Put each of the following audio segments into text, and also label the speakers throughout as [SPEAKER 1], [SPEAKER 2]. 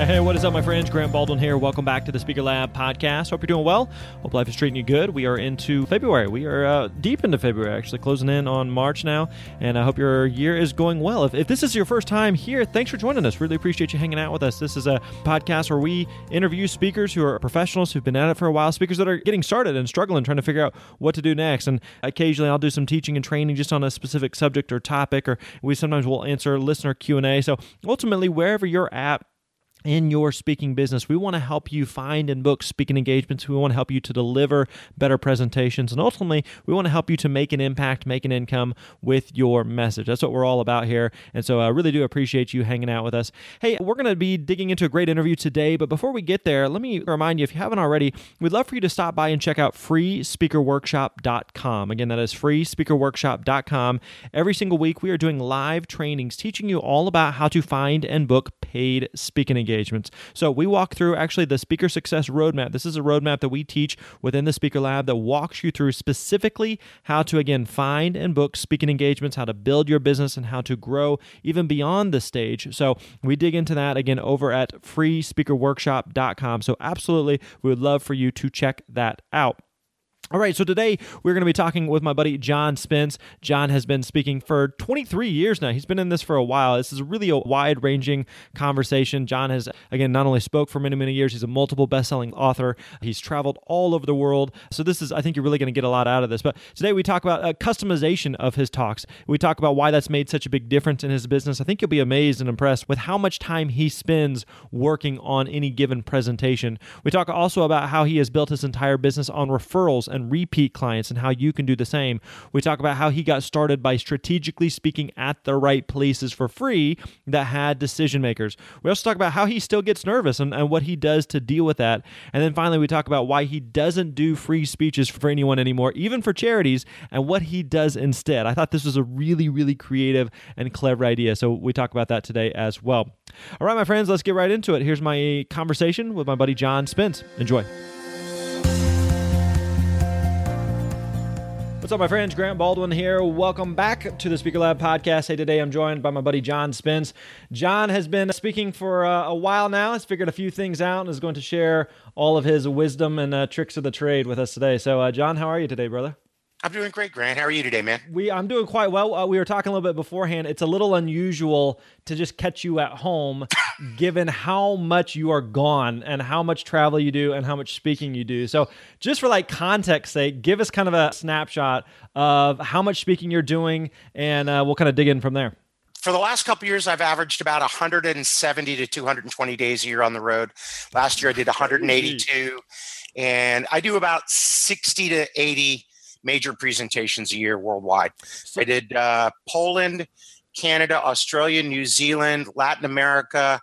[SPEAKER 1] Hey, what is up, my friends? Grant Baldwin here. Welcome back to the Speaker Lab podcast. Hope you're doing well. Hope life is treating you good. We are into February. We are uh, deep into February, actually, closing in on March now. And I hope your year is going well. If, if this is your first time here, thanks for joining us. Really appreciate you hanging out with us. This is a podcast where we interview speakers who are professionals who've been at it for a while, speakers that are getting started and struggling, trying to figure out what to do next. And occasionally I'll do some teaching and training just on a specific subject or topic, or we sometimes will answer listener Q&A. So ultimately, wherever you're at, in your speaking business. We want to help you find and book speaking engagements. We want to help you to deliver better presentations. And ultimately, we want to help you to make an impact, make an income with your message. That's what we're all about here. And so I really do appreciate you hanging out with us. Hey, we're going to be digging into a great interview today. But before we get there, let me remind you if you haven't already, we'd love for you to stop by and check out freespeakerworkshop.com. Again, that is freespeakerworkshop.com. Every single week, we are doing live trainings teaching you all about how to find and book paid speaking engagements engagements. So we walk through actually the speaker success roadmap. This is a roadmap that we teach within the speaker lab that walks you through specifically how to again find and book speaking engagements, how to build your business and how to grow even beyond the stage. So we dig into that again over at freespeakerworkshop.com. So absolutely we would love for you to check that out. All right, so today we're going to be talking with my buddy John Spence. John has been speaking for 23 years now. He's been in this for a while. This is really a wide ranging conversation. John has, again, not only spoke for many, many years, he's a multiple best selling author. He's traveled all over the world. So, this is, I think you're really going to get a lot out of this. But today we talk about a customization of his talks. We talk about why that's made such a big difference in his business. I think you'll be amazed and impressed with how much time he spends working on any given presentation. We talk also about how he has built his entire business on referrals and and repeat clients and how you can do the same. We talk about how he got started by strategically speaking at the right places for free that had decision makers. We also talk about how he still gets nervous and, and what he does to deal with that. And then finally, we talk about why he doesn't do free speeches for anyone anymore, even for charities, and what he does instead. I thought this was a really, really creative and clever idea. So we talk about that today as well. All right, my friends, let's get right into it. Here's my conversation with my buddy John Spence. Enjoy. What's up, my friends? Grant Baldwin here. Welcome back to the Speaker Lab podcast. Hey, today I'm joined by my buddy John Spence. John has been speaking for uh, a while now, has figured a few things out, and is going to share all of his wisdom and uh, tricks of the trade with us today. So, uh, John, how are you today, brother?
[SPEAKER 2] I'm doing great, Grant. How are you today, man?
[SPEAKER 1] We I'm doing quite well. Uh, we were talking a little bit beforehand. It's a little unusual to just catch you at home, given how much you are gone and how much travel you do and how much speaking you do. So, just for like context sake, give us kind of a snapshot of how much speaking you're doing, and uh, we'll kind of dig in from there.
[SPEAKER 2] For the last couple years, I've averaged about 170 to 220 days a year on the road. Last year, I did 182, and I do about 60 to 80 major presentations a year worldwide. I did uh, Poland, Canada, Australia, New Zealand, Latin America,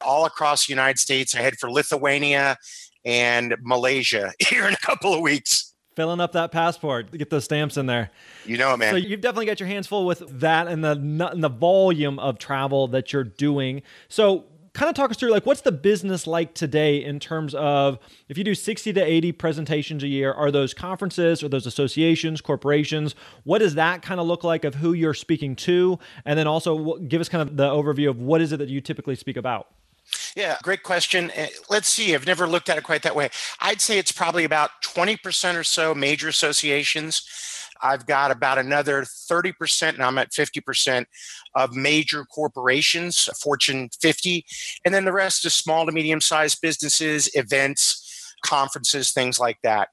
[SPEAKER 2] all across the United States. I head for Lithuania and Malaysia here in a couple of weeks
[SPEAKER 1] filling up that passport to get those stamps in there.
[SPEAKER 2] You know it, man.
[SPEAKER 1] So you've definitely got your hands full with that and the and the volume of travel that you're doing. So kind of talk us through like what's the business like today in terms of if you do 60 to 80 presentations a year are those conferences or those associations corporations what does that kind of look like of who you're speaking to and then also give us kind of the overview of what is it that you typically speak about
[SPEAKER 2] yeah, great question. Eh, let's see. I've never looked at it quite that way. I'd say it's probably about 20% or so major associations I've got about another 30%, and I'm at 50% of major corporations, Fortune 50. And then the rest is small to medium sized businesses, events, conferences, things like that.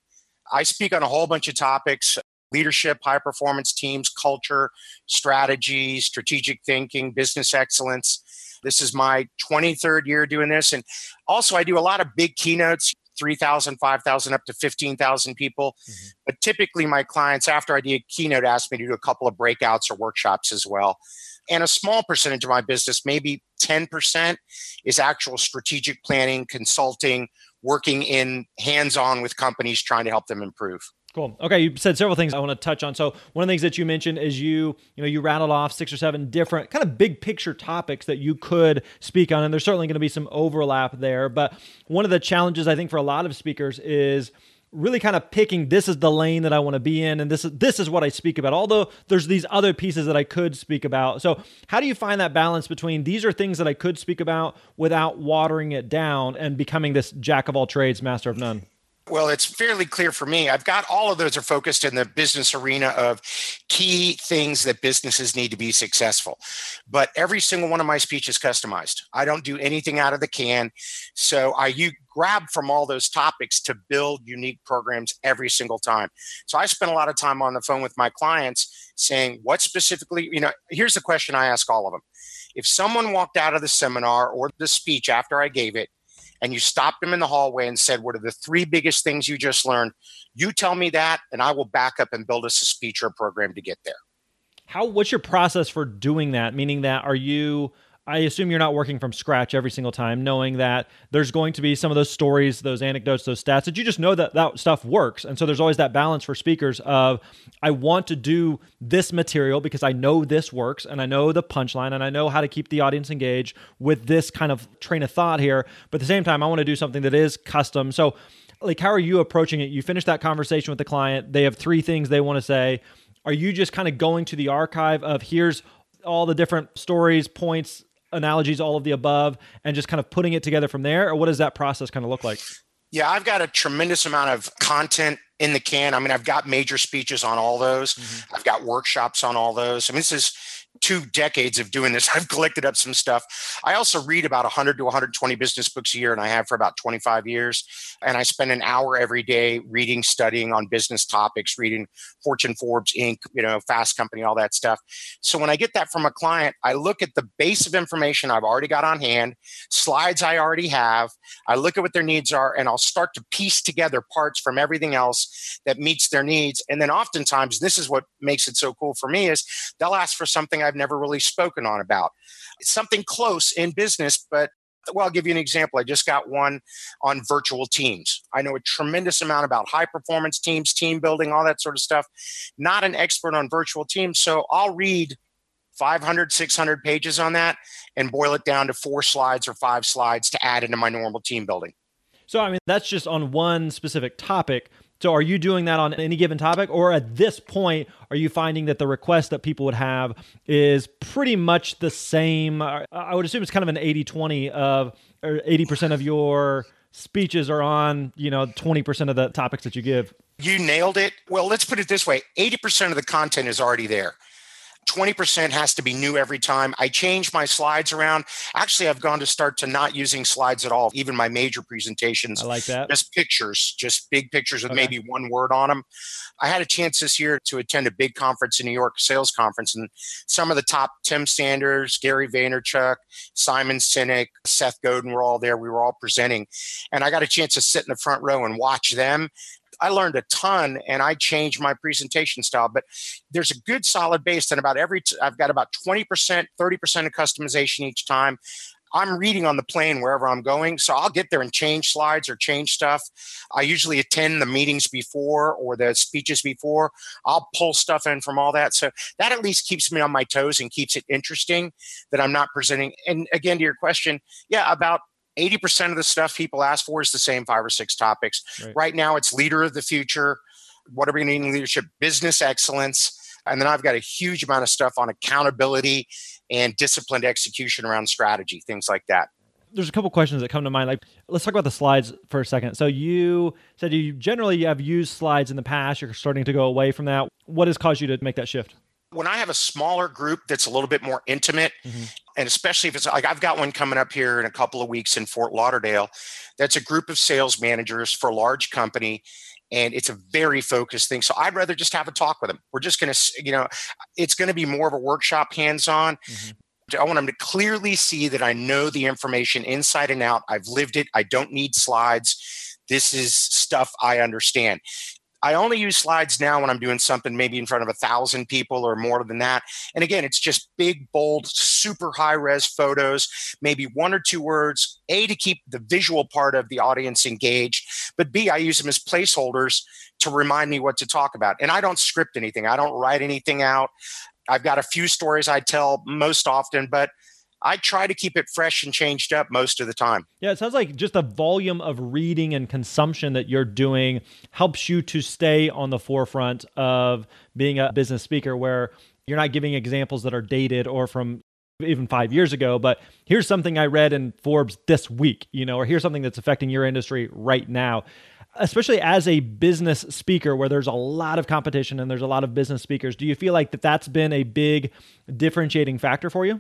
[SPEAKER 2] I speak on a whole bunch of topics leadership, high performance teams, culture, strategy, strategic thinking, business excellence. This is my 23rd year doing this. And also, I do a lot of big keynotes. 3,000, 5,000, up to 15,000 people. Mm-hmm. But typically, my clients, after I do a keynote, ask me to do a couple of breakouts or workshops as well. And a small percentage of my business, maybe 10%, is actual strategic planning, consulting, working in hands on with companies trying to help them improve.
[SPEAKER 1] Cool. Okay, you said several things I want to touch on. So one of the things that you mentioned is you, you know, you rattled off six or seven different kind of big picture topics that you could speak on, and there's certainly going to be some overlap there. But one of the challenges I think for a lot of speakers is really kind of picking this is the lane that I want to be in and this is this is what I speak about although there's these other pieces that I could speak about. So, how do you find that balance between these are things that I could speak about without watering it down and becoming this jack of all trades, master of none?
[SPEAKER 2] Well, it's fairly clear for me. I've got all of those are focused in the business arena of key things that businesses need to be successful. But every single one of my speeches is customized. I don't do anything out of the can. So I you grab from all those topics to build unique programs every single time. So I spend a lot of time on the phone with my clients saying, what specifically, you know, here's the question I ask all of them. If someone walked out of the seminar or the speech after I gave it and you stopped them in the hallway and said, What are the three biggest things you just learned? You tell me that, and I will back up and build us a speech or a program to get there.
[SPEAKER 1] How what's your process for doing that? Meaning that are you I assume you're not working from scratch every single time, knowing that there's going to be some of those stories, those anecdotes, those stats that you just know that that stuff works. And so there's always that balance for speakers of, I want to do this material because I know this works and I know the punchline and I know how to keep the audience engaged with this kind of train of thought here. But at the same time, I want to do something that is custom. So, like, how are you approaching it? You finish that conversation with the client, they have three things they want to say. Are you just kind of going to the archive of here's all the different stories, points, analogies, all of the above, and just kind of putting it together from there? Or what does that process kind of look like?
[SPEAKER 2] Yeah, I've got a tremendous amount of content in the can. I mean, I've got major speeches on all those. Mm-hmm. I've got workshops on all those. I mean, this is two decades of doing this, I've collected up some stuff. I also read about 100 to 120 business books a year, and I have for about 25 years. And I spend an hour every day reading, studying on business topics, reading Fortune, Forbes, Inc., you know, Fast Company, all that stuff. So when I get that from a client, I look at the base of information I've already got on hand, slides I already have. I look at what their needs are, and I'll start to piece together parts from everything else that meets their needs. And then oftentimes, this is what makes it so cool for me is they'll ask for something I've never really spoken on about. It's something close in business, but well, I'll give you an example. I just got one on virtual teams. I know a tremendous amount about high performance teams, team building, all that sort of stuff. Not an expert on virtual teams. So I'll read 500, 600 pages on that and boil it down to four slides or five slides to add into my normal team building.
[SPEAKER 1] So, I mean, that's just on one specific topic. So are you doing that on any given topic or at this point are you finding that the request that people would have is pretty much the same I would assume it's kind of an 80/20 of or 80% of your speeches are on, you know, 20% of the topics that you give.
[SPEAKER 2] You nailed it. Well, let's put it this way. 80% of the content is already there. 20% has to be new every time. I change my slides around. Actually, I've gone to start to not using slides at all, even my major presentations.
[SPEAKER 1] I like that.
[SPEAKER 2] Just pictures, just big pictures with okay. maybe one word on them. I had a chance this year to attend a big conference in New York, sales conference, and some of the top Tim Sanders, Gary Vaynerchuk, Simon Sinek, Seth Godin were all there. We were all presenting. And I got a chance to sit in the front row and watch them. I learned a ton and I changed my presentation style. But there's a good solid base, and about every i I've got about 20%, 30% of customization each time. I'm reading on the plane wherever I'm going. So I'll get there and change slides or change stuff. I usually attend the meetings before or the speeches before. I'll pull stuff in from all that. So that at least keeps me on my toes and keeps it interesting that I'm not presenting. And again, to your question, yeah, about 80% of the stuff people ask for is the same five or six topics. Right, right now, it's leader of the future. What are we going to need in leadership? Business excellence. And then I've got a huge amount of stuff on accountability and disciplined execution around strategy, things like that.
[SPEAKER 1] There's a couple questions that come to mind. Like, let's talk about the slides for a second. So you said you generally have used slides in the past. You're starting to go away from that. What has caused you to make that shift?
[SPEAKER 2] when I have a smaller group that's a little bit more intimate, mm-hmm. And especially if it's like I've got one coming up here in a couple of weeks in Fort Lauderdale, that's a group of sales managers for a large company. and it's a very focused thing. So I'd rather just have a talk with them. We're just going to, you know, it's going to be more of a workshop hands on. Mm-hmm. I want them to clearly see that I know the information inside and out. I've lived it. I don't need slides. This is stuff I understand. I only use slides now when I'm doing something maybe in front of a thousand people or more than that. And again, it's just big, bold, super high res photos, maybe one or two words. A, to keep the visual part of the audience engaged, but B, I use them as placeholders to remind me what to talk about. And I don't script anything, I don't write anything out. I've got a few stories I tell most often, but I try to keep it fresh and changed up most of the time.
[SPEAKER 1] Yeah, it sounds like just the volume of reading and consumption that you're doing helps you to stay on the forefront of being a business speaker where you're not giving examples that are dated or from even five years ago, but here's something I read in Forbes this week, you know, or here's something that's affecting your industry right now. Especially as a business speaker where there's a lot of competition and there's a lot of business speakers, do you feel like that that's been a big differentiating factor for you?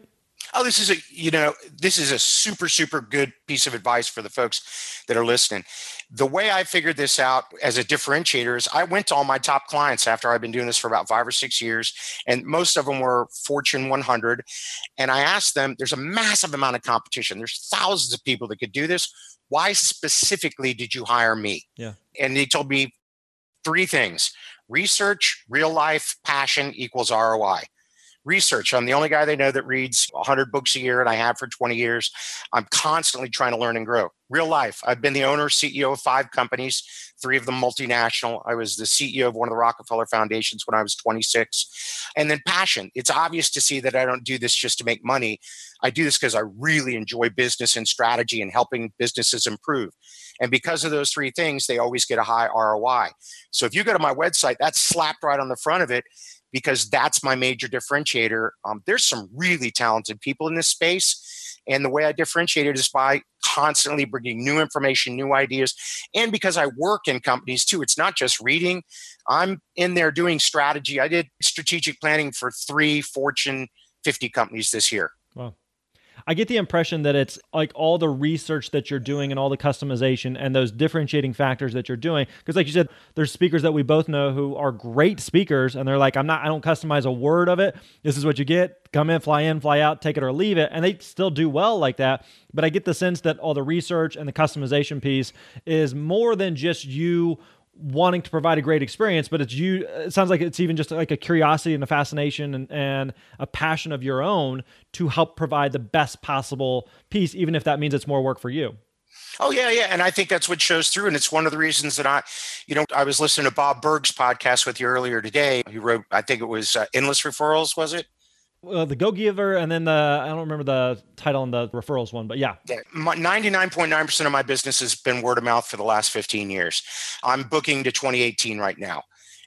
[SPEAKER 2] Oh, this is a you know this is a super super good piece of advice for the folks that are listening. The way I figured this out as a differentiator is I went to all my top clients after I've been doing this for about five or six years, and most of them were Fortune 100. And I asked them, "There's a massive amount of competition. There's thousands of people that could do this. Why specifically did you hire me?"
[SPEAKER 1] Yeah.
[SPEAKER 2] And they told me three things: research, real life, passion equals ROI research. I'm the only guy they know that reads 100 books a year, and I have for 20 years. I'm constantly trying to learn and grow. Real life. I've been the owner, CEO of five companies, three of them multinational. I was the CEO of one of the Rockefeller Foundations when I was 26. And then passion. It's obvious to see that I don't do this just to make money. I do this because I really enjoy business and strategy and helping businesses improve. And because of those three things, they always get a high ROI. So if you go to my website, that's slapped right on the front of it because that's my major differentiator. Um, there's some really talented people in this space. And the way I differentiate it is by constantly bringing new information, new ideas. And because I work in companies too, it's not just reading. I'm in there doing strategy. I did strategic planning for three Fortune 50 companies this year.
[SPEAKER 1] I get the impression that it's like all the research that you're doing and all the customization and those differentiating factors that you're doing. Because, like you said, there's speakers that we both know who are great speakers, and they're like, I'm not, I don't customize a word of it. This is what you get. Come in, fly in, fly out, take it or leave it. And they still do well like that. But I get the sense that all the research and the customization piece is more than just you wanting to provide a great experience, but it's you. It sounds like it's even just like a curiosity and a fascination and, and a passion of your own to help provide the best possible piece, even if that means it's more work for you.
[SPEAKER 2] Oh yeah, yeah, and I think that's what shows through, and it's one of the reasons that I, you know, I was listening to Bob Burg's podcast with you earlier today. He wrote, I think it was uh, "Endless Referrals," was it?
[SPEAKER 1] Uh, the Go Giver, and then the I don't remember the title on the referrals one, but yeah.
[SPEAKER 2] Nine percent of my business has been word of mouth for the last fifteen years. I'm booking to 2018 right now.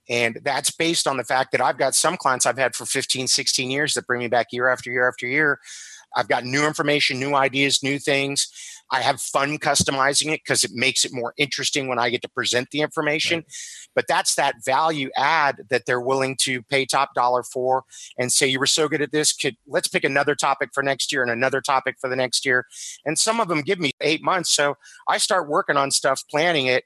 [SPEAKER 2] And that's based on the fact that I've got some clients I've had for 15, 16 years that bring me back year after year after year. I've got new information, new ideas, new things. I have fun customizing it because it makes it more interesting when I get to present the information. Right. But that's that value add that they're willing to pay top dollar for and say, you were so good at this. Could let's pick another topic for next year and another topic for the next year. And some of them give me eight months. So I start working on stuff, planning it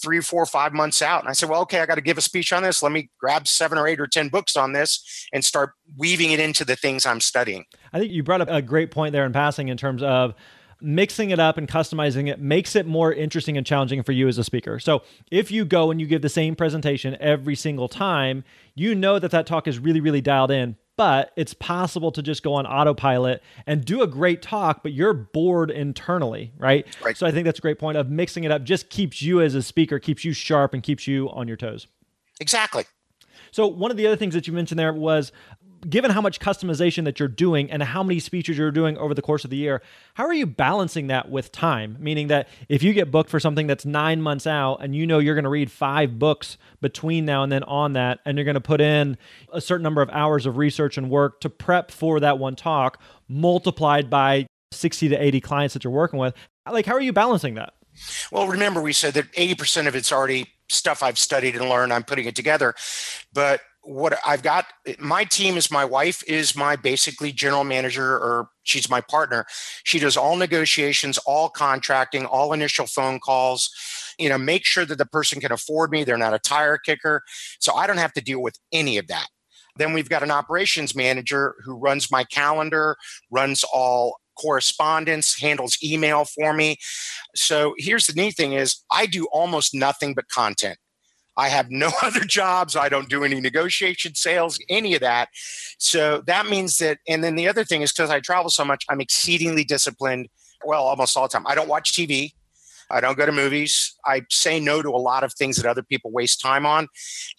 [SPEAKER 2] three, four, five months out. And I said, well, okay, I got to give a speech on this. Let me grab seven or eight or 10 books on this and start weaving it into the things I'm studying.
[SPEAKER 1] I think you brought up a great point there in passing in terms of mixing it up and customizing it makes it more interesting and challenging for you as a speaker. So, if you go and you give the same presentation every single time, you know that that talk is really, really dialed in. But it's possible to just go on autopilot and do a great talk, but you're bored internally, right?
[SPEAKER 2] right?
[SPEAKER 1] So I think that's a great point of mixing it up. Just keeps you as a speaker, keeps you sharp, and keeps you on your toes.
[SPEAKER 2] Exactly.
[SPEAKER 1] So one of the other things that you mentioned there was given how much customization that you're doing and how many speeches you're doing over the course of the year, how are you balancing that with time? Meaning that if you get booked for something that's nine months out and you know you're going to read five books between now and then on that, and you're going to put in a certain number of hours of research and work to prep for that one talk, multiplied by 60 to 80 clients that you're working with, like how are you balancing that?
[SPEAKER 2] Well, remember, we said that 80% of it's already stuff I've studied and learned. I'm putting it together. But what I've got, my team is my wife is my basically general manager, or she's my partner. She does all negotiations, all contracting, all initial phone calls. You know, make sure that the person can afford me. They're not a tire kicker, so I don't have to deal with any of that. Then we've got an operations manager who runs my calendar, runs all correspondence, handles email for me. So here's the neat thing is I do almost nothing but content. I have no other jobs. I don't do any negotiation sales, any of that. So that means that, and then the other thing is because I travel so much, I'm exceedingly disciplined. Well, almost all the time. I don't watch TV. I don't go to movies. I say no to a lot of things that other people waste time on.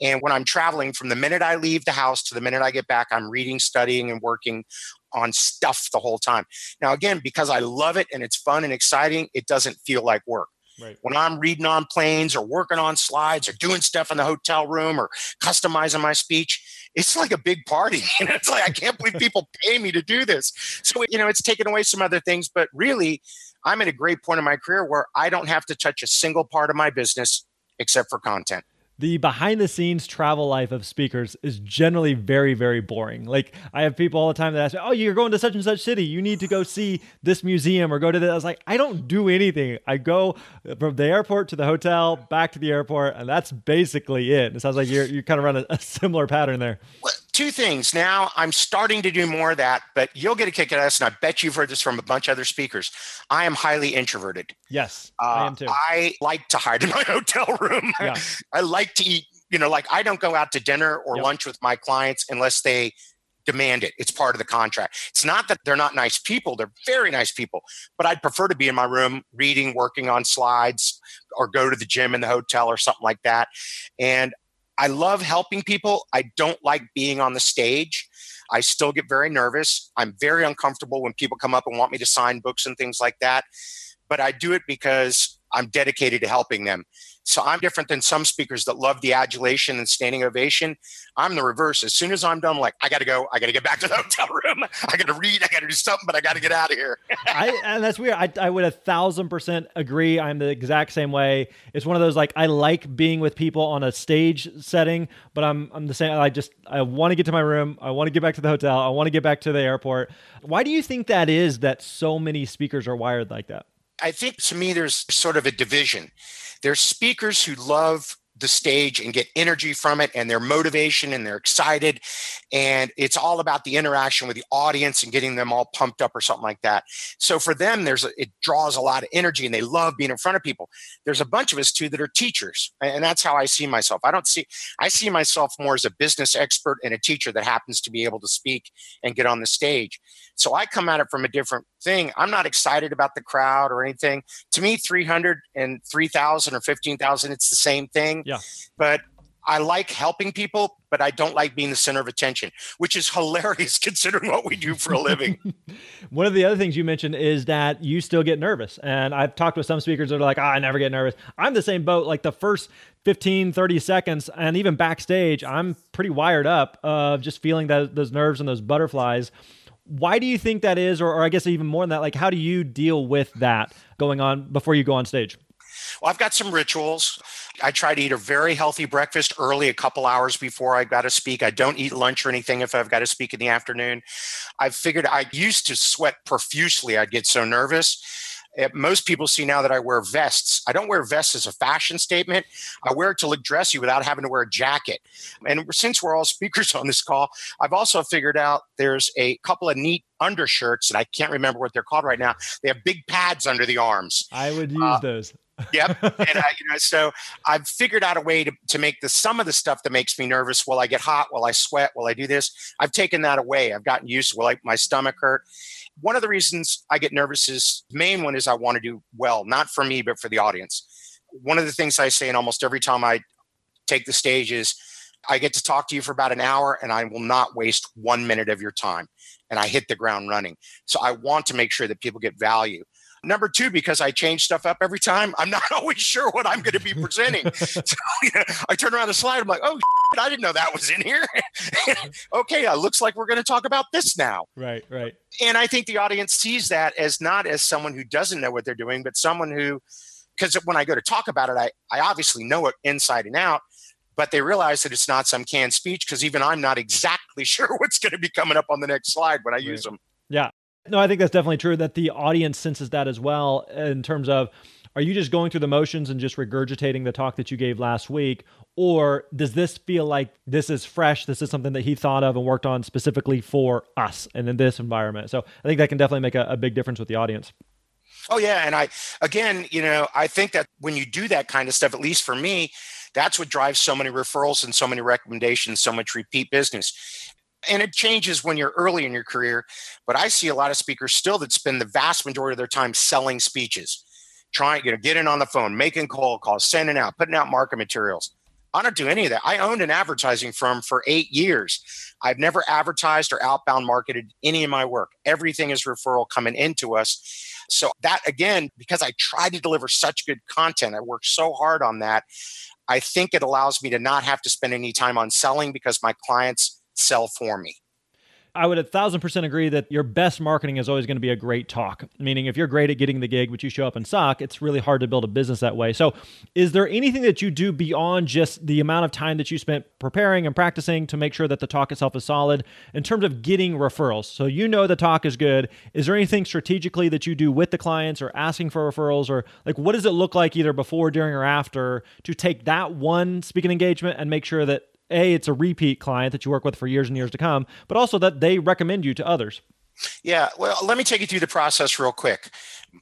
[SPEAKER 2] And when I'm traveling, from the minute I leave the house to the minute I get back, I'm reading, studying, and working on stuff the whole time. Now, again, because I love it and it's fun and exciting, it doesn't feel like work. Right. When I'm reading on planes or working on slides or doing stuff in the hotel room or customizing my speech, it's like a big party. And it's like, I can't believe people pay me to do this. So, you know, it's taken away some other things, but really, I'm at a great point in my career where I don't have to touch a single part of my business except for content
[SPEAKER 1] the behind the scenes travel life of speakers is generally very very boring. Like i have people all the time that ask me oh you're going to such and such city. You need to go see this museum or go to this. I was like i don't do anything. I go from the airport to the hotel back to the airport and that's basically it. It sounds like you're you kind of run a, a similar pattern there.
[SPEAKER 2] Well, two things. Now I'm starting to do more of that, but you'll get a kick at us. And I bet you've heard this from a bunch of other speakers. I am highly introverted.
[SPEAKER 1] Yes, uh, I am too.
[SPEAKER 2] I like to hide in my hotel room. Yeah. I like to eat, you know, like I don't go out to dinner or yep. lunch with my clients unless they demand it. It's part of the contract. It's not that they're not nice people, they're very nice people, but I'd prefer to be in my room reading, working on slides, or go to the gym in the hotel or something like that. And I love helping people. I don't like being on the stage. I still get very nervous. I'm very uncomfortable when people come up and want me to sign books and things like that. But I do it because I'm dedicated to helping them. So I'm different than some speakers that love the adulation and standing ovation. I'm the reverse. As soon as I'm done, I'm like, I got to go. I got to get back to the hotel room. I got to read. I got to do something, but I got to get out of here.
[SPEAKER 1] I, and that's weird. I, I would a thousand percent agree. I'm the exact same way. It's one of those like I like being with people on a stage setting, but I'm I'm the same. I just I want to get to my room. I want to get back to the hotel. I want to get back to the airport. Why do you think that is? That so many speakers are wired like that?
[SPEAKER 2] I think to me, there's sort of a division. There's speakers who love the stage and get energy from it and their motivation and they're excited and it's all about the interaction with the audience and getting them all pumped up or something like that. So for them there's a, it draws a lot of energy and they love being in front of people. There's a bunch of us too that are teachers and that's how i see myself. I don't see i see myself more as a business expert and a teacher that happens to be able to speak and get on the stage. So i come at it from a different thing. I'm not excited about the crowd or anything. To me 300 and 3000 or 15000 it's the same thing
[SPEAKER 1] yeah.
[SPEAKER 2] But I like helping people, but I don't like being the center of attention, which is hilarious considering what we do for a living.
[SPEAKER 1] One of the other things you mentioned is that you still get nervous. And I've talked with some speakers that are like, oh, I never get nervous. I'm the same boat. Like the first 15, 30 seconds, and even backstage, I'm pretty wired up of just feeling that those nerves and those butterflies. Why do you think that is? Or, or I guess even more than that, like how do you deal with that going on before you go on stage?
[SPEAKER 2] Well, I've got some rituals. I try to eat a very healthy breakfast early, a couple hours before I've got to speak. I don't eat lunch or anything if I've got to speak in the afternoon. I've figured I used to sweat profusely. I'd get so nervous. Eh, most people see now that I wear vests. I don't wear vests as a fashion statement. I wear it to look dressy without having to wear a jacket. And since we're all speakers on this call, I've also figured out there's a couple of neat undershirts, and I can't remember what they're called right now. They have big pads under the arms.
[SPEAKER 1] I would use uh, those
[SPEAKER 2] yep. And I, you know, so I've figured out a way to, to make the some of the stuff that makes me nervous. Will I get hot? Will I sweat? Will I do this? I've taken that away. I've gotten used to will like my stomach hurt. One of the reasons I get nervous is main one is I want to do well, not for me, but for the audience. One of the things I say in almost every time I take the stage is I get to talk to you for about an hour and I will not waste one minute of your time. And I hit the ground running. So I want to make sure that people get value. Number two, because I change stuff up every time, I'm not always sure what I'm going to be presenting. so you know, I turn around the slide, I'm like, oh, shit, I didn't know that was in here. okay, uh, looks like we're going to talk about this now.
[SPEAKER 1] Right, right.
[SPEAKER 2] And I think the audience sees that as not as someone who doesn't know what they're doing, but someone who, because when I go to talk about it, I, I obviously know it inside and out but they realize that it's not some canned speech because even I'm not exactly sure what's going to be coming up on the next slide when I right. use them.
[SPEAKER 1] Yeah. No, I think that's definitely true that the audience senses that as well in terms of are you just going through the motions and just regurgitating the talk that you gave last week? Or does this feel like this is fresh this is something that he thought of and worked on specifically for us and in this environment? So i think that can definitely make a, a big difference with the audience.
[SPEAKER 2] Oh yeah and i again you know i think that when you do that kind of stuff at least for me that's what drives so many referrals and so many recommendations so much repeat business and it changes when you're early in your career but i see a lot of speakers still that spend the vast majority of their time selling speeches trying you know getting on the phone making cold calls sending out putting out market materials I don't do any of that. I owned an advertising firm for eight years. I've never advertised or outbound marketed any of my work. Everything is referral coming into us. So, that again, because I try to deliver such good content, I work so hard on that. I think it allows me to not have to spend any time on selling because my clients sell for me.
[SPEAKER 1] I would a thousand percent agree that your best marketing is always going to be a great talk. Meaning, if you're great at getting the gig, but you show up and suck, it's really hard to build a business that way. So, is there anything that you do beyond just the amount of time that you spent preparing and practicing to make sure that the talk itself is solid in terms of getting referrals? So, you know the talk is good. Is there anything strategically that you do with the clients or asking for referrals, or like what does it look like either before, during, or after to take that one speaking engagement and make sure that a it's a repeat client that you work with for years and years to come, but also that they recommend you to others.
[SPEAKER 2] Yeah, well, let me take you through the process real quick.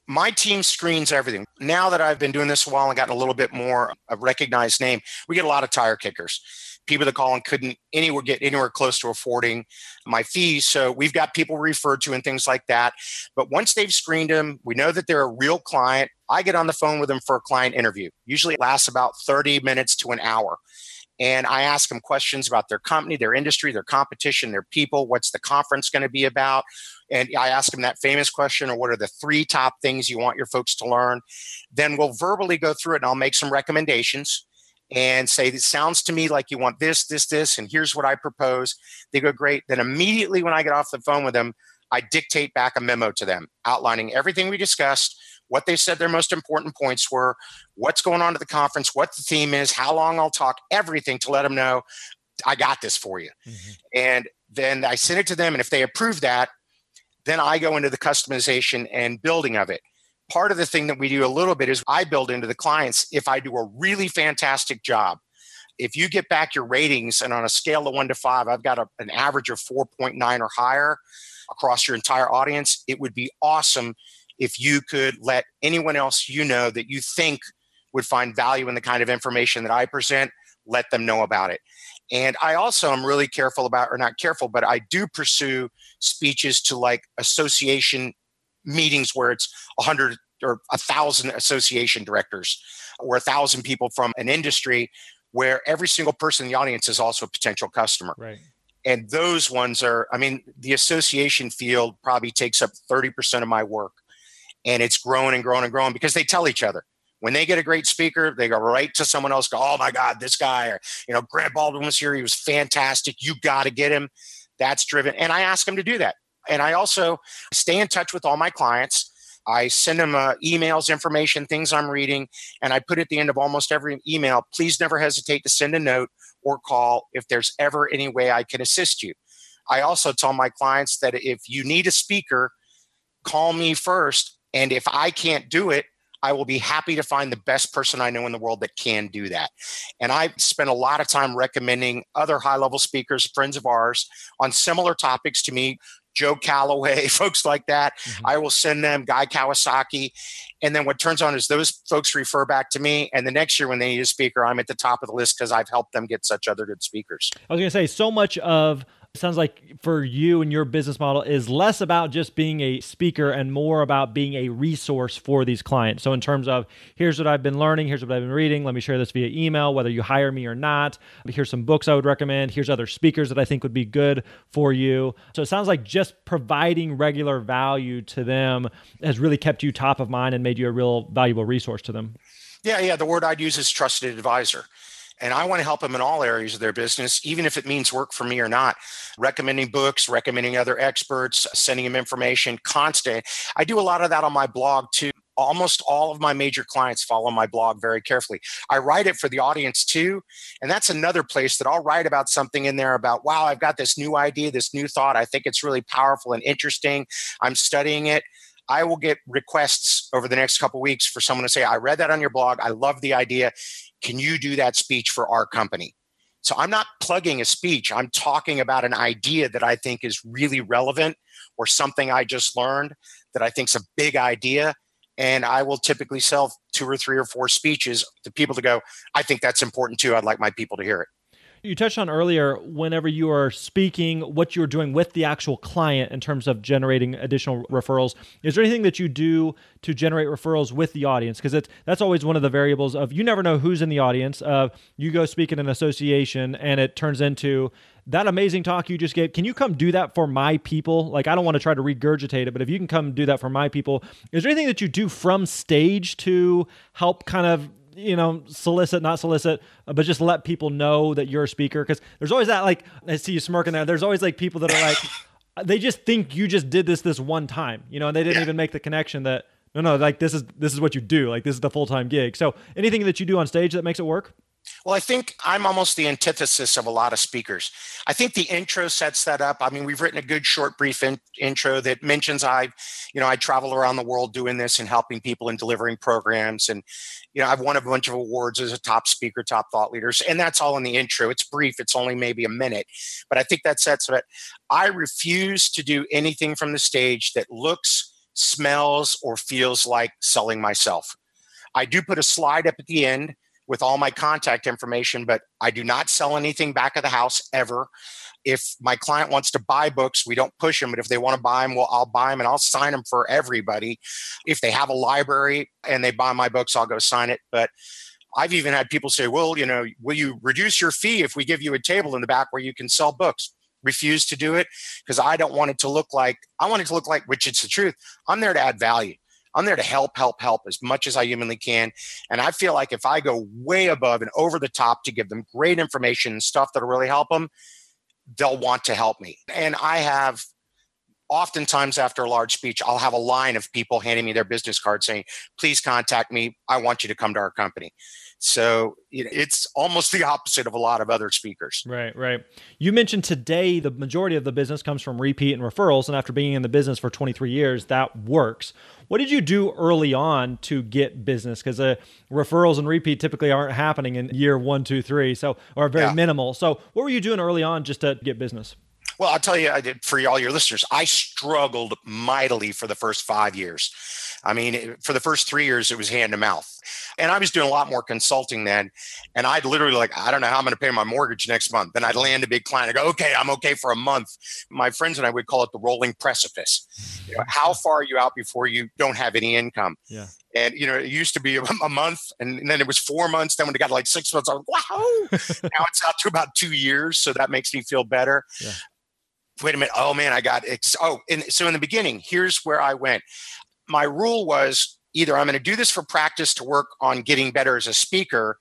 [SPEAKER 2] My team screens everything. Now that I've been doing this a while and gotten a little bit more a recognized name, we get a lot of tire kickers. People that call and couldn't anywhere get anywhere close to affording my fees. So we've got people referred to and things like that. But once they've screened them, we know that they're a real client. I get on the phone with them for a client interview. Usually it lasts about 30 minutes to an hour and I ask them questions about their company, their industry, their competition, their people. What's the conference going to be about? And I ask them that famous question, or what are the three top things you want your folks to learn? Then we'll verbally go through it, and I'll make some recommendations and say, "It sounds to me like you want this, this, this, and here's what I propose." They go, "Great." Then immediately when I get off the phone with them, I dictate back a memo to them outlining everything we discussed what they said their most important points were, what's going on at the conference, what the theme is, how long I'll talk, everything to let them know I got this for you. Mm-hmm. And then I send it to them. And if they approve that, then I go into the customization and building of it. Part of the thing that we do a little bit is I build into the clients if I do a really fantastic job. If you get back your ratings and on a scale of one to five, I've got a, an average of 4.9 or higher across your entire audience, it would be awesome if you could let anyone else you know that you think would find value in the kind of information that I present, let them know about it. And I also am really careful about, or not careful, but I do pursue speeches to like association meetings where it's a hundred or a thousand association directors or a thousand people from an industry where every single person in the audience is also a potential customer.
[SPEAKER 1] Right.
[SPEAKER 2] And those ones are, I mean, the association field probably takes up 30% of my work and it's grown and grown and grown because they tell each other when they get a great speaker, they go right to someone else. Go, oh my God, this guy, or you know, Grant Baldwin was here. He was fantastic. You got to get him. That's driven, and I ask them to do that. And I also stay in touch with all my clients. I send them uh, emails, information, things I'm reading, and I put at the end of almost every email, please never hesitate to send a note or call if there's ever any way I can assist you. I also tell my clients that if you need a speaker, call me first and if I can't do it, I will be happy to find the best person I know in the world that can do that. And I spent a lot of time recommending other high level speakers, friends of ours, on similar topics to me. Joe Calloway, folks like that. Mm-hmm. I will send them Guy Kawasaki. And then what turns on is those folks refer back to me. And the next year when they need a speaker, I'm at the top of the list because I've helped them get such other good speakers.
[SPEAKER 1] I was going to say, so much of sounds like for you and your business model is less about just being a speaker and more about being a resource for these clients. So, in terms of here's what I've been learning, here's what I've been reading, let me share this via email, whether you hire me or not. Here's some books I would recommend. Here's other speakers that I think would be good for you. So, it sounds like just providing regular value to them has really kept you top of mind and made you a real valuable resource to them.
[SPEAKER 2] Yeah, yeah. The word I'd use is trusted advisor. And I want to help them in all areas of their business, even if it means work for me or not. Recommending books, recommending other experts, sending them information, constant. I do a lot of that on my blog too almost all of my major clients follow my blog very carefully. I write it for the audience too. And that's another place that I'll write about something in there about, wow, I've got this new idea, this new thought. I think it's really powerful and interesting. I'm studying it. I will get requests over the next couple weeks for someone to say, I read that on your blog. I love the idea. Can you do that speech for our company? So I'm not plugging a speech. I'm talking about an idea that I think is really relevant or something I just learned that I think is a big idea. And I will typically sell two or three or four speeches to people to go, I think that's important too. I'd like my people to hear it.
[SPEAKER 1] You touched on earlier whenever you are speaking, what you're doing with the actual client in terms of generating additional referrals. Is there anything that you do to generate referrals with the audience? Because that's always one of the variables of you never know who's in the audience. Of you go speak in an association and it turns into that amazing talk you just gave. Can you come do that for my people? Like I don't want to try to regurgitate it, but if you can come do that for my people, is there anything that you do from stage to help kind of you know, solicit, not solicit, uh, but just let people know that you're a speaker. Because there's always that, like, I see you smirking there. There's always like people that are like, they just think you just did this this one time, you know, and they didn't yeah. even make the connection that no, no, like this is this is what you do. Like this is the full time gig. So anything that you do on stage that makes it work.
[SPEAKER 2] Well, I think I'm almost the antithesis of a lot of speakers. I think the intro sets that up. I mean, we've written a good short brief in, intro that mentions I, you know, I travel around the world doing this and helping people and delivering programs, and you know, I've won a bunch of awards as a top speaker, top thought leaders, and that's all in the intro. It's brief. It's only maybe a minute, but I think that sets it. I refuse to do anything from the stage that looks, smells, or feels like selling myself. I do put a slide up at the end with all my contact information, but I do not sell anything back of the house ever. If my client wants to buy books, we don't push them, but if they want to buy them, well, I'll buy them and I'll sign them for everybody. If they have a library and they buy my books, I'll go sign it. But I've even had people say, well, you know, will you reduce your fee if we give you a table in the back where you can sell books? Refuse to do it because I don't want it to look like, I want it to look like, which it's the truth. I'm there to add value. I'm there to help, help, help as much as I humanly can. And I feel like if I go way above and over the top to give them great information and stuff that'll really help them, they'll want to help me. And I have oftentimes after a large speech, I'll have a line of people handing me their business card saying, please contact me. I want you to come to our company. So it's almost the opposite of a lot of other speakers.
[SPEAKER 1] Right, right. You mentioned today the majority of the business comes from repeat and referrals. And after being in the business for 23 years, that works. What did you do early on to get business? Because uh, referrals and repeat typically aren't happening in year one, two, three, so or very yeah. minimal. So what were you doing early on just to get business?
[SPEAKER 2] Well, I'll tell you, I did for all your listeners. I struggled mightily for the first five years. I mean, for the first three years, it was hand to mouth. And I was doing a lot more consulting then. And I'd literally like, I don't know how I'm going to pay my mortgage next month. Then I'd land a big client. I go, okay, I'm okay for a month. My friends and I would call it the rolling precipice. You know, mm. how far are you out before you don't have any income?
[SPEAKER 1] Yeah.
[SPEAKER 2] And you know, it used to be a, month, and then it was four months. Then when it got like six months, I was like, wow. now it's out to about two years, so that makes me feel better. Yeah. Wait a minute. Oh man, I got ex- oh. And so in the beginning, here's where I went my rule was either I'm going to do this for practice to work on getting better as a speaker,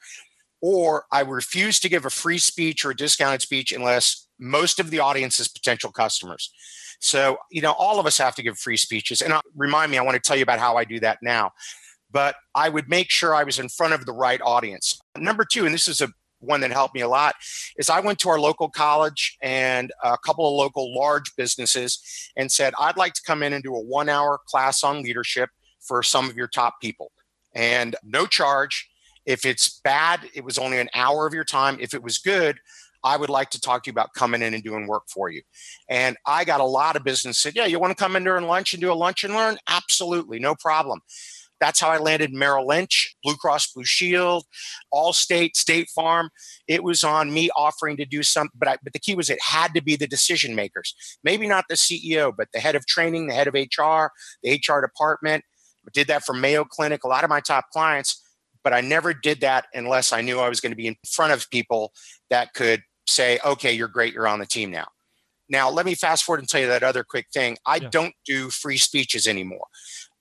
[SPEAKER 2] or I refuse to give a free speech or a discounted speech unless most of the audience is potential customers. So, you know, all of us have to give free speeches. And uh, remind me, I want to tell you about how I do that now. But I would make sure I was in front of the right audience. Number two, and this is a one that helped me a lot is I went to our local college and a couple of local large businesses and said, I'd like to come in and do a one hour class on leadership for some of your top people and no charge. If it's bad, it was only an hour of your time. If it was good, I would like to talk to you about coming in and doing work for you. And I got a lot of business said, Yeah, you want to come in during lunch and do a lunch and learn? Absolutely, no problem. That's how I landed Merrill Lynch, Blue Cross Blue Shield, Allstate, State Farm. It was on me offering to do something, but I, but the key was it had to be the decision makers. Maybe not the CEO, but the head of training, the head of HR, the HR department. I did that for Mayo Clinic. A lot of my top clients, but I never did that unless I knew I was going to be in front of people that could say, "Okay, you're great. You're on the team now." Now, let me fast forward and tell you that other quick thing. I yeah. don't do free speeches anymore.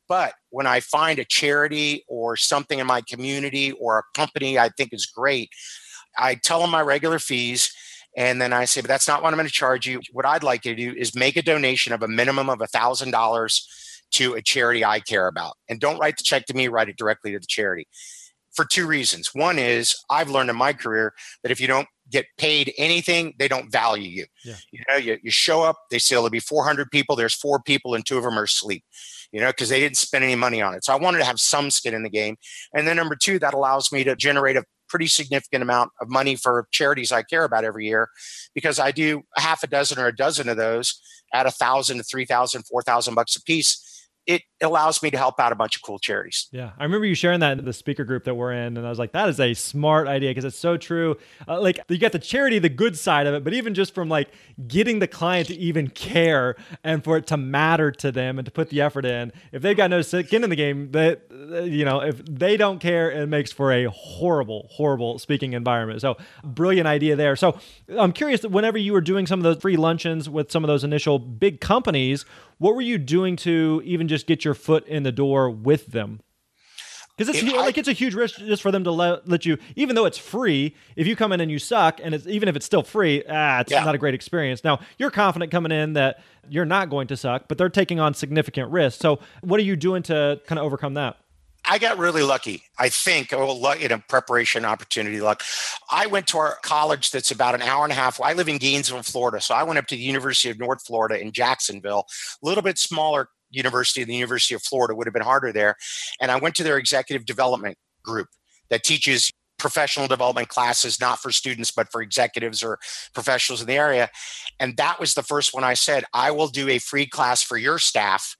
[SPEAKER 2] But when I find a charity or something in my community or a company I think is great, I tell them my regular fees. And then I say, but that's not what I'm going to charge you. What I'd like you to do is make a donation of a minimum of $1,000 to a charity I care about. And don't write the check to me, write it directly to the charity for two reasons. One is I've learned in my career that if you don't get paid anything, they don't value you. Yeah. You know, you, you show up, they say oh, there'll be 400 people, there's four people, and two of them are asleep, you know, because they didn't spend any money on it. So I wanted to have some skin in the game. And then number two, that allows me to generate a pretty significant amount of money for charities I care about every year because I do half a dozen or a dozen of those at a thousand to three thousand, four thousand bucks a piece it allows me to help out a bunch of cool charities.
[SPEAKER 1] Yeah, I remember you sharing that in the speaker group that we're in, and I was like, that is a smart idea because it's so true. Uh, like you got the charity, the good side of it, but even just from like getting the client to even care and for it to matter to them and to put the effort in. If they've got no skin in the game, that you know, if they don't care, it makes for a horrible, horrible speaking environment. So brilliant idea there. So I'm curious, that whenever you were doing some of those free luncheons with some of those initial big companies what were you doing to even just get your foot in the door with them? Because it's I, like it's a huge risk just for them to let, let you, even though it's free. If you come in and you suck, and it's even if it's still free, ah, it's yeah. not a great experience. Now you're confident coming in that you're not going to suck, but they're taking on significant risk. So what are you doing to kind of overcome that?
[SPEAKER 2] I got really lucky. I think, oh, in a preparation opportunity luck. I went to our college that's about an hour and a half. I live in Gainesville, Florida. So I went up to the University of North Florida in Jacksonville, a little bit smaller university than the University of Florida, would have been harder there. And I went to their executive development group that teaches professional development classes, not for students, but for executives or professionals in the area. And that was the first one I said, I will do a free class for your staff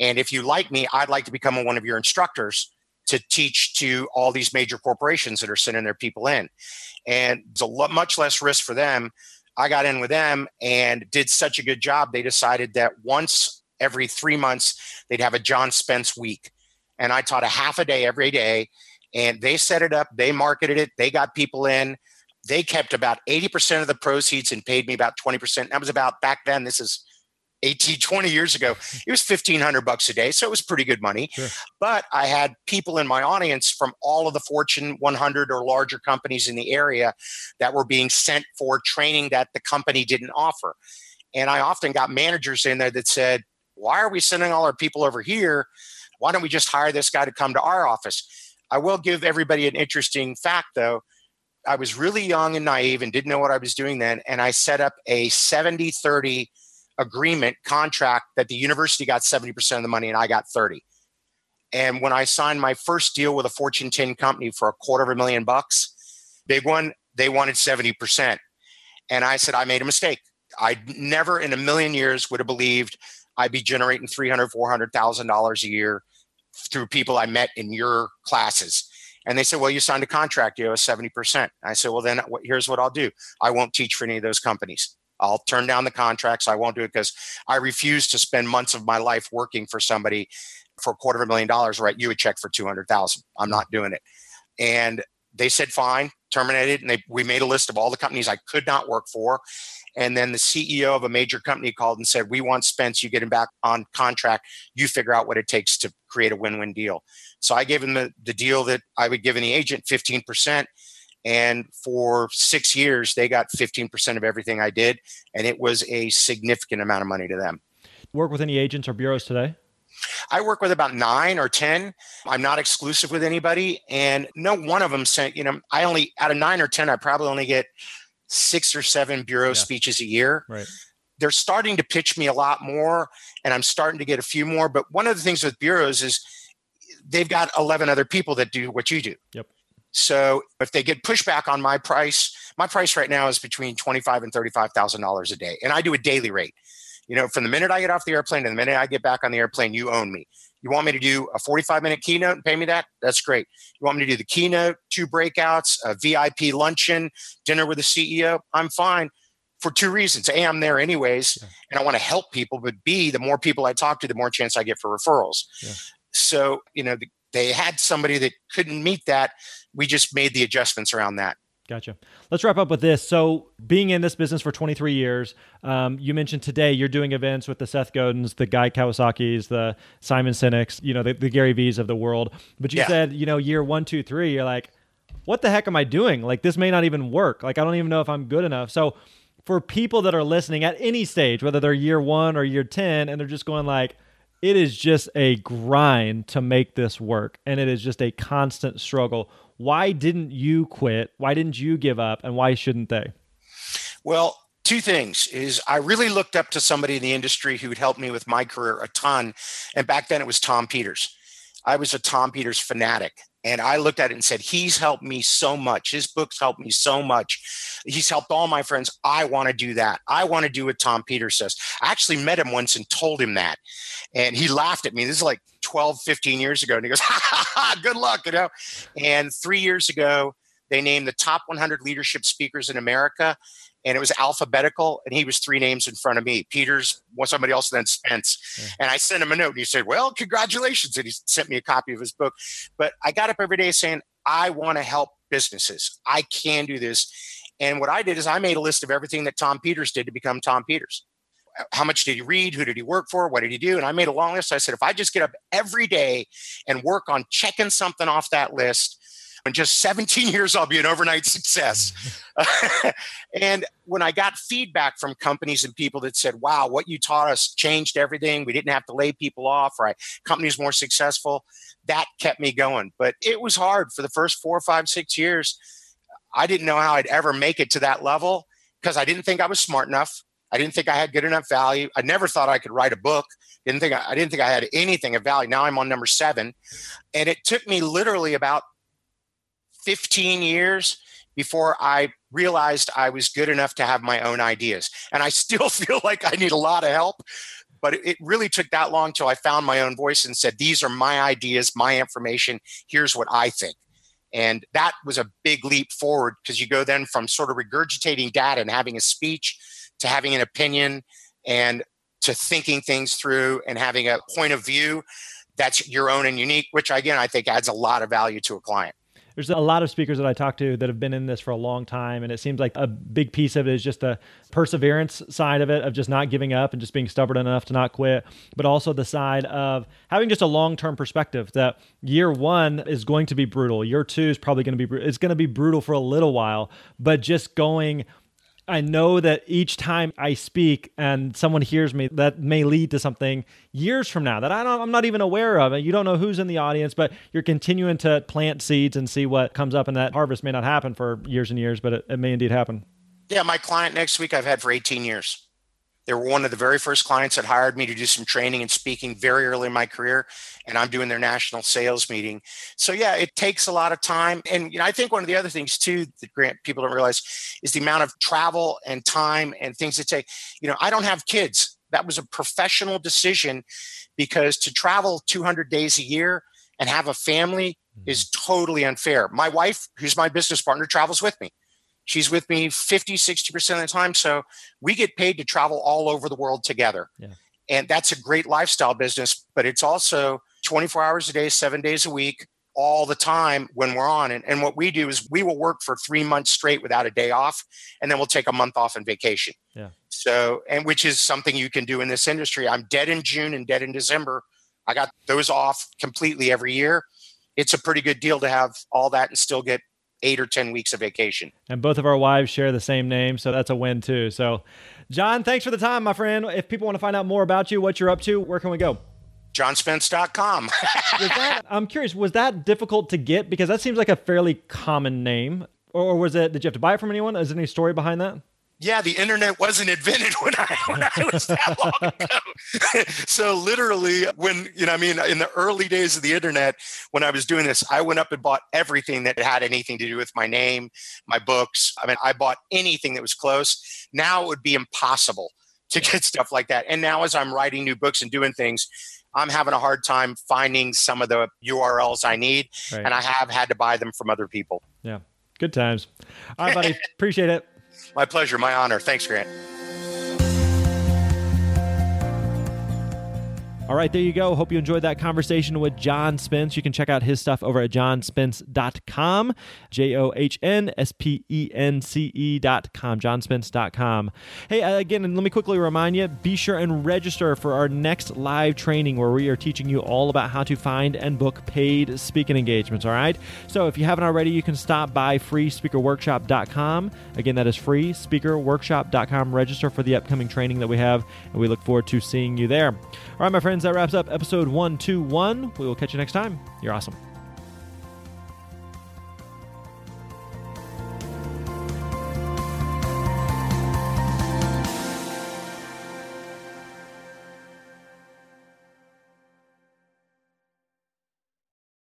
[SPEAKER 2] and if you like me, I'd like to become one of your instructors to teach to all these major corporations that are sending their people in. And it's a lot, much less risk for them. I got in with them and did such a good job. They decided that once every three months, they'd have a John Spence week. And I taught a half a day every day. And they set it up, they marketed it, they got people in. They kept about 80% of the proceeds and paid me about 20%. That was about back then, this is 18, 20 years ago, it was 1500 bucks a day. So it was pretty good money. Sure. But I had people in my audience from all of the Fortune 100 or larger companies in the area that were being sent for training that the company didn't offer. And I often got managers in there that said, Why are we sending all our people over here? Why don't we just hire this guy to come to our office? I will give everybody an interesting fact though. I was really young and naive and didn't know what I was doing then. And I set up a 70 30 agreement contract that the university got 70% of the money and I got 30. And when I signed my first deal with a Fortune 10 company for a quarter of a million bucks, big one, they wanted 70%. And I said, I made a mistake. I never in a million years would have believed I'd be generating $300,000, $400,000 a year through people I met in your classes. And they said, well, you signed a contract, you owe 70%. I said, well, then here's what I'll do. I won't teach for any of those companies. I'll turn down the contracts. I won't do it because I refuse to spend months of my life working for somebody for a quarter of a million dollars, write you a check for 200,000. I'm not doing it. And they said, fine, terminated. And they, we made a list of all the companies I could not work for. And then the CEO of a major company called and said, we want Spence, you get him back on contract. You figure out what it takes to create a win-win deal. So I gave him the, the deal that I would give any agent 15% and for six years, they got 15% of everything I did. And it was a significant amount of money to them.
[SPEAKER 1] Work with any agents or bureaus today?
[SPEAKER 2] I work with about nine or 10. I'm not exclusive with anybody. And no one of them sent, you know, I only, out of nine or 10, I probably only get six or seven bureau yeah. speeches a year.
[SPEAKER 1] Right.
[SPEAKER 2] They're starting to pitch me a lot more, and I'm starting to get a few more. But one of the things with bureaus is they've got 11 other people that do what you do.
[SPEAKER 1] Yep.
[SPEAKER 2] So if they get pushback on my price, my price right now is between twenty-five and thirty-five thousand dollars a day, and I do a daily rate. You know, from the minute I get off the airplane to the minute I get back on the airplane, you own me. You want me to do a 45 minute keynote and pay me that? That's great. You want me to do the keynote, two breakouts, a VIP luncheon, dinner with the CEO? I'm fine for two reasons. A, I'm there anyways, yeah. and I want to help people. But B, the more people I talk to, the more chance I get for referrals. Yeah. So, you know, the, they had somebody that couldn't meet that. We just made the adjustments around that.
[SPEAKER 1] Gotcha. Let's wrap up with this. So, being in this business for 23 years, um, you mentioned today you're doing events with the Seth Godins, the Guy Kawasaki's, the Simon Sinek's, you know, the, the Gary V's of the world. But you yeah. said, you know, year one, two, three, you're like, what the heck am I doing? Like, this may not even work. Like, I don't even know if I'm good enough. So, for people that are listening at any stage, whether they're year one or year 10, and they're just going like, it is just a grind to make this work and it is just a constant struggle. Why didn't you quit? Why didn't you give up? And why shouldn't they?
[SPEAKER 2] Well, two things is I really looked up to somebody in the industry who would help me with my career a ton. And back then it was Tom Peters. I was a Tom Peters fanatic. And I looked at it and said, He's helped me so much. His books helped me so much. He's helped all my friends. I want to do that. I want to do what Tom Peters says. I actually met him once and told him that. And he laughed at me. This is like 12, 15 years ago. And he goes, ha, ha, ha, Good luck, you know. And three years ago, they named the top 100 leadership speakers in America and it was alphabetical and he was three names in front of me peters was somebody else then spence. Yeah. and i sent him a note and he said well congratulations and he sent me a copy of his book. But i got up every day saying i want to help businesses. I can do this. And what i did is i made a list of everything that tom peters did to become tom peters. How much did he read? Who did he work for? What did he do? And i made a long list. I said if i just get up every day and work on checking something off that list in just 17 years, I'll be an overnight success. and when I got feedback from companies and people that said, wow, what you taught us changed everything. We didn't have to lay people off, right? Companies more successful. That kept me going. But it was hard for the first four, five, six years. I didn't know how I'd ever make it to that level because I didn't think I was smart enough. I didn't think I had good enough value. I never thought I could write a book. Didn't think I, I didn't think I had anything of value. Now I'm on number seven, and it took me literally about 15 years before I realized I was good enough to have my own ideas. And I still feel like I need a lot of help, but it really took that long till I found my own voice and said, These are my ideas, my information. Here's what I think. And that was a big leap forward because you go then from sort of regurgitating data and having a speech to having an opinion and to thinking things through and having a point of view that's your own and unique, which again, I think adds a lot of value to a client
[SPEAKER 1] there's a lot of speakers that I talk to that have been in this for a long time, and it seems like a big piece of it is just the perseverance side of it, of just not giving up and just being stubborn enough to not quit, but also the side of having just a long term perspective that year one is going to be brutal, year two is probably going to be it's going to be brutal for a little while, but just going I know that each time I speak and someone hears me, that may lead to something years from now that I don't, I'm not even aware of. And you don't know who's in the audience, but you're continuing to plant seeds and see what comes up. And that harvest may not happen for years and years, but it, it may indeed happen.
[SPEAKER 2] Yeah, my client next week I've had for 18 years. They were one of the very first clients that hired me to do some training and speaking very early in my career, and I'm doing their national sales meeting. So yeah, it takes a lot of time, and you know I think one of the other things too that Grant people don't realize is the amount of travel and time and things that take. You know, I don't have kids. That was a professional decision because to travel 200 days a year and have a family is mm-hmm. totally unfair. My wife, who's my business partner, travels with me. She's with me 50, 60% of the time. So we get paid to travel all over the world together. Yeah. And that's a great lifestyle business, but it's also 24 hours a day, seven days a week, all the time when we're on. And, and what we do is we will work for three months straight without a day off, and then we'll take a month off in vacation. Yeah. So, and which is something you can do in this industry. I'm dead in June and dead in December. I got those off completely every year. It's a pretty good deal to have all that and still get eight or 10 weeks of vacation.
[SPEAKER 1] And both of our wives share the same name. So that's a win, too. So, John, thanks for the time, my friend. If people want to find out more about you, what you're up to, where can we go?
[SPEAKER 2] johnspence.com.
[SPEAKER 1] that, I'm curious, was that difficult to get? Because that seems like a fairly common name. Or was it, did you have to buy it from anyone? Is there any story behind that?
[SPEAKER 2] Yeah, the internet wasn't invented when I when I was that long ago. so literally, when you know, I mean, in the early days of the internet, when I was doing this, I went up and bought everything that had anything to do with my name, my books. I mean, I bought anything that was close. Now it would be impossible to get stuff like that. And now, as I'm writing new books and doing things, I'm having a hard time finding some of the URLs I need, right. and I have had to buy them from other people.
[SPEAKER 1] Yeah, good times. All right, buddy. Appreciate it.
[SPEAKER 2] My pleasure. My honor. Thanks, Grant.
[SPEAKER 1] All right, there you go. Hope you enjoyed that conversation with John Spence. You can check out his stuff over at johnspence.com, J O H N S P E N C E.com, johnspence.com. Hey, uh, again, and let me quickly remind you be sure and register for our next live training where we are teaching you all about how to find and book paid speaking engagements. All right, so if you haven't already, you can stop by freespeakerworkshop.com. Again, that is freespeakerworkshop.com. Register for the upcoming training that we have, and we look forward to seeing you there. All right, my friends friends, that wraps up episode 121. We will catch you next time. You're awesome.